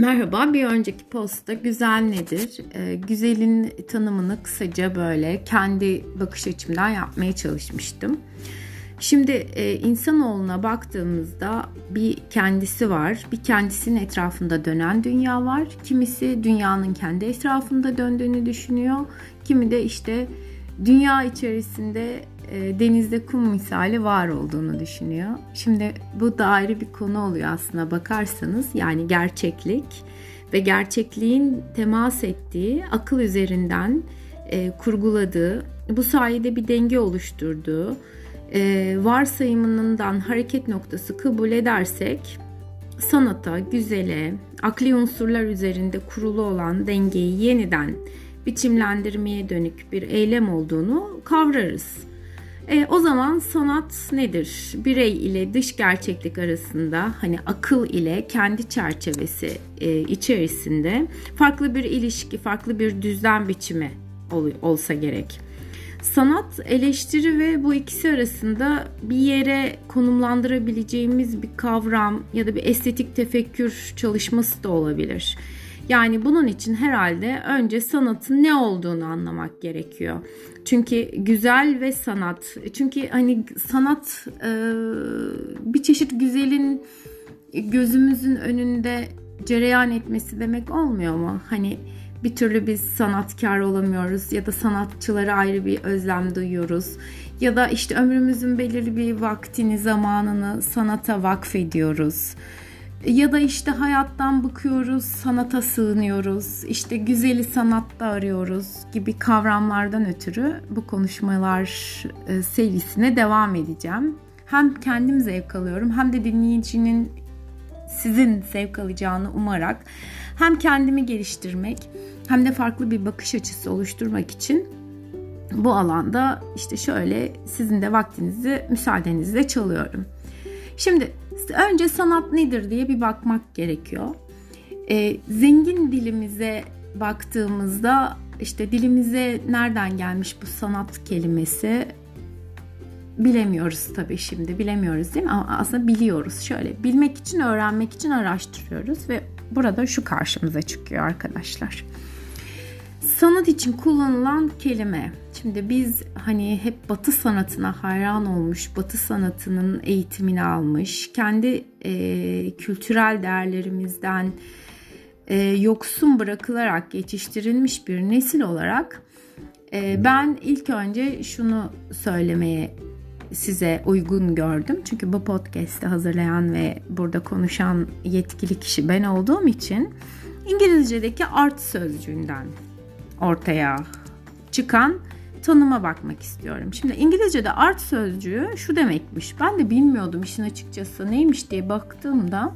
Merhaba, bir önceki postta güzel nedir? Ee, güzelin tanımını kısaca böyle kendi bakış açımdan yapmaya çalışmıştım. Şimdi e, insanoğluna baktığımızda bir kendisi var, bir kendisinin etrafında dönen dünya var. Kimisi dünyanın kendi etrafında döndüğünü düşünüyor, kimi de işte dünya içerisinde e, denizde kum misali var olduğunu düşünüyor. Şimdi bu da ayrı bir konu oluyor aslında bakarsanız yani gerçeklik ve gerçekliğin temas ettiği akıl üzerinden e, kurguladığı bu sayede bir denge oluşturduğu e, varsayımından hareket noktası kabul edersek sanata, güzele, akli unsurlar üzerinde kurulu olan dengeyi yeniden biçimlendirmeye dönük bir eylem olduğunu kavrarız. E, o zaman sanat nedir? Birey ile dış gerçeklik arasında hani akıl ile kendi çerçevesi e, içerisinde farklı bir ilişki, farklı bir düzlem biçimi ol, olsa gerek. Sanat, eleştiri ve bu ikisi arasında bir yere konumlandırabileceğimiz bir kavram ya da bir estetik tefekkür çalışması da olabilir. Yani bunun için herhalde önce sanatın ne olduğunu anlamak gerekiyor. Çünkü güzel ve sanat. Çünkü hani sanat e, bir çeşit güzelin gözümüzün önünde cereyan etmesi demek olmuyor mu? Hani bir türlü biz sanatkar olamıyoruz ya da sanatçılara ayrı bir özlem duyuyoruz. Ya da işte ömrümüzün belirli bir vaktini, zamanını sanata vakfediyoruz. Ya da işte hayattan bıkıyoruz, sanata sığınıyoruz, işte güzeli sanatta arıyoruz gibi kavramlardan ötürü bu konuşmalar e, serisine devam edeceğim. Hem kendim zevk alıyorum hem de dinleyicinin sizin zevk alacağını umarak hem kendimi geliştirmek hem de farklı bir bakış açısı oluşturmak için bu alanda işte şöyle sizin de vaktinizi müsaadenizle çalıyorum. Şimdi önce sanat nedir diye bir bakmak gerekiyor. E, zengin dilimize baktığımızda işte dilimize nereden gelmiş bu sanat kelimesi bilemiyoruz tabii şimdi bilemiyoruz değil mi ama aslında biliyoruz şöyle bilmek için öğrenmek için araştırıyoruz ve burada şu karşımıza çıkıyor arkadaşlar. Sanat için kullanılan kelime. Şimdi biz hani hep Batı sanatına hayran olmuş, Batı sanatının eğitimini almış, kendi e, kültürel değerlerimizden e, yoksun bırakılarak yetiştirilmiş bir nesil olarak e, ben ilk önce şunu söylemeye size uygun gördüm. Çünkü bu podcast'i hazırlayan ve burada konuşan yetkili kişi ben olduğum için İngilizce'deki art sözcüğünden ortaya çıkan tanıma bakmak istiyorum. Şimdi İngilizce'de art sözcüğü şu demekmiş. Ben de bilmiyordum işin açıkçası neymiş diye baktığımda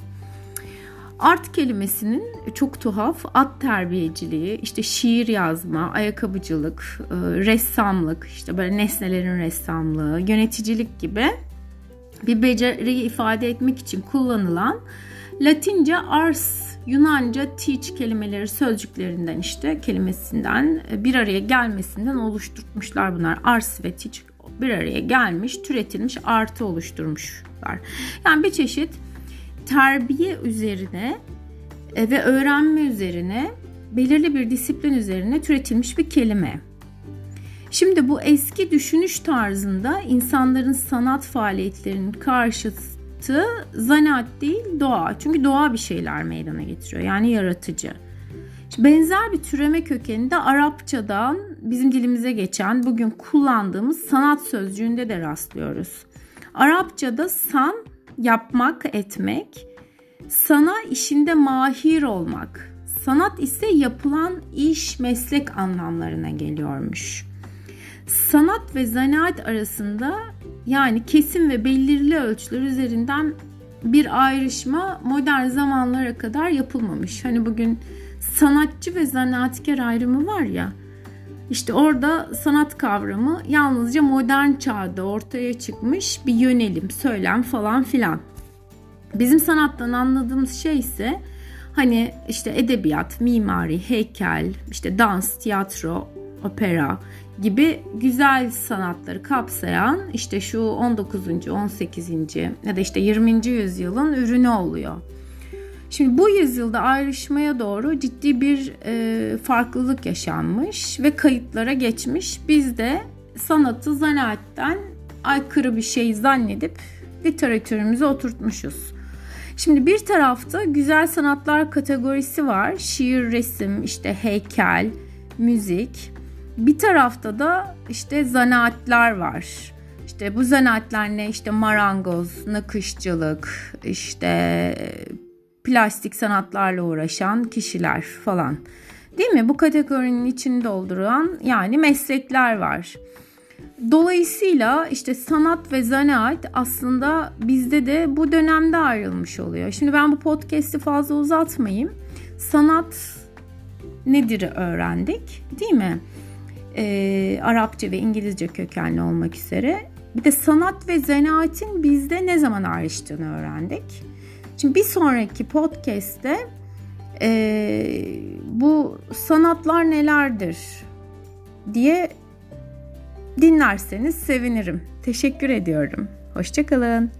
art kelimesinin çok tuhaf at terbiyeciliği, işte şiir yazma, ayakkabıcılık, e, ressamlık, işte böyle nesnelerin ressamlığı, yöneticilik gibi bir beceriyi ifade etmek için kullanılan Latince ars Yunanca teach kelimeleri sözcüklerinden işte kelimesinden e, bir araya gelmesinden oluşturmuşlar bunlar. Ars ve teach bir araya gelmiş, türetilmiş, artı oluşturmuşlar. Yani bir çeşit terbiye üzerine e, ve öğrenme üzerine belirli bir disiplin üzerine türetilmiş bir kelime. Şimdi bu eski düşünüş tarzında insanların sanat faaliyetlerinin karşıtı yarattığı zanaat değil doğa. Çünkü doğa bir şeyler meydana getiriyor. Yani yaratıcı. Benzer bir türeme kökeninde Arapçadan bizim dilimize geçen bugün kullandığımız sanat sözcüğünde de rastlıyoruz. Arapçada san yapmak, etmek, sana işinde mahir olmak, sanat ise yapılan iş, meslek anlamlarına geliyormuş. Sanat ve zanaat arasında yani kesin ve belirli ölçüler üzerinden bir ayrışma modern zamanlara kadar yapılmamış. Hani bugün sanatçı ve zanaatkar ayrımı var ya. İşte orada sanat kavramı yalnızca modern çağda ortaya çıkmış bir yönelim, söylem falan filan. Bizim sanattan anladığımız şey ise hani işte edebiyat, mimari, heykel, işte dans, tiyatro, opera gibi güzel sanatları kapsayan işte şu 19. 18. ya da işte 20. yüzyılın ürünü oluyor. Şimdi bu yüzyılda ayrışmaya doğru ciddi bir e, farklılık yaşanmış ve kayıtlara geçmiş. Biz de sanatı zanaatten aykırı bir şey zannedip literatürümüze oturtmuşuz. Şimdi bir tarafta güzel sanatlar kategorisi var. Şiir, resim, işte heykel, müzik. Bir tarafta da işte zanaatlar var. İşte bu zanaatler ne? İşte marangoz, nakışçılık, işte plastik sanatlarla uğraşan kişiler falan. Değil mi? Bu kategorinin içini dolduran yani meslekler var. Dolayısıyla işte sanat ve zanaat aslında bizde de bu dönemde ayrılmış oluyor. Şimdi ben bu podcast'i fazla uzatmayayım. Sanat nedir öğrendik değil mi? Ee, Arapça ve İngilizce kökenli olmak üzere. Bir de sanat ve zanaatin bizde ne zaman ayrıştığını öğrendik. Şimdi bir sonraki podcast'te e, bu sanatlar nelerdir diye dinlerseniz sevinirim. Teşekkür ediyorum. Hoşçakalın.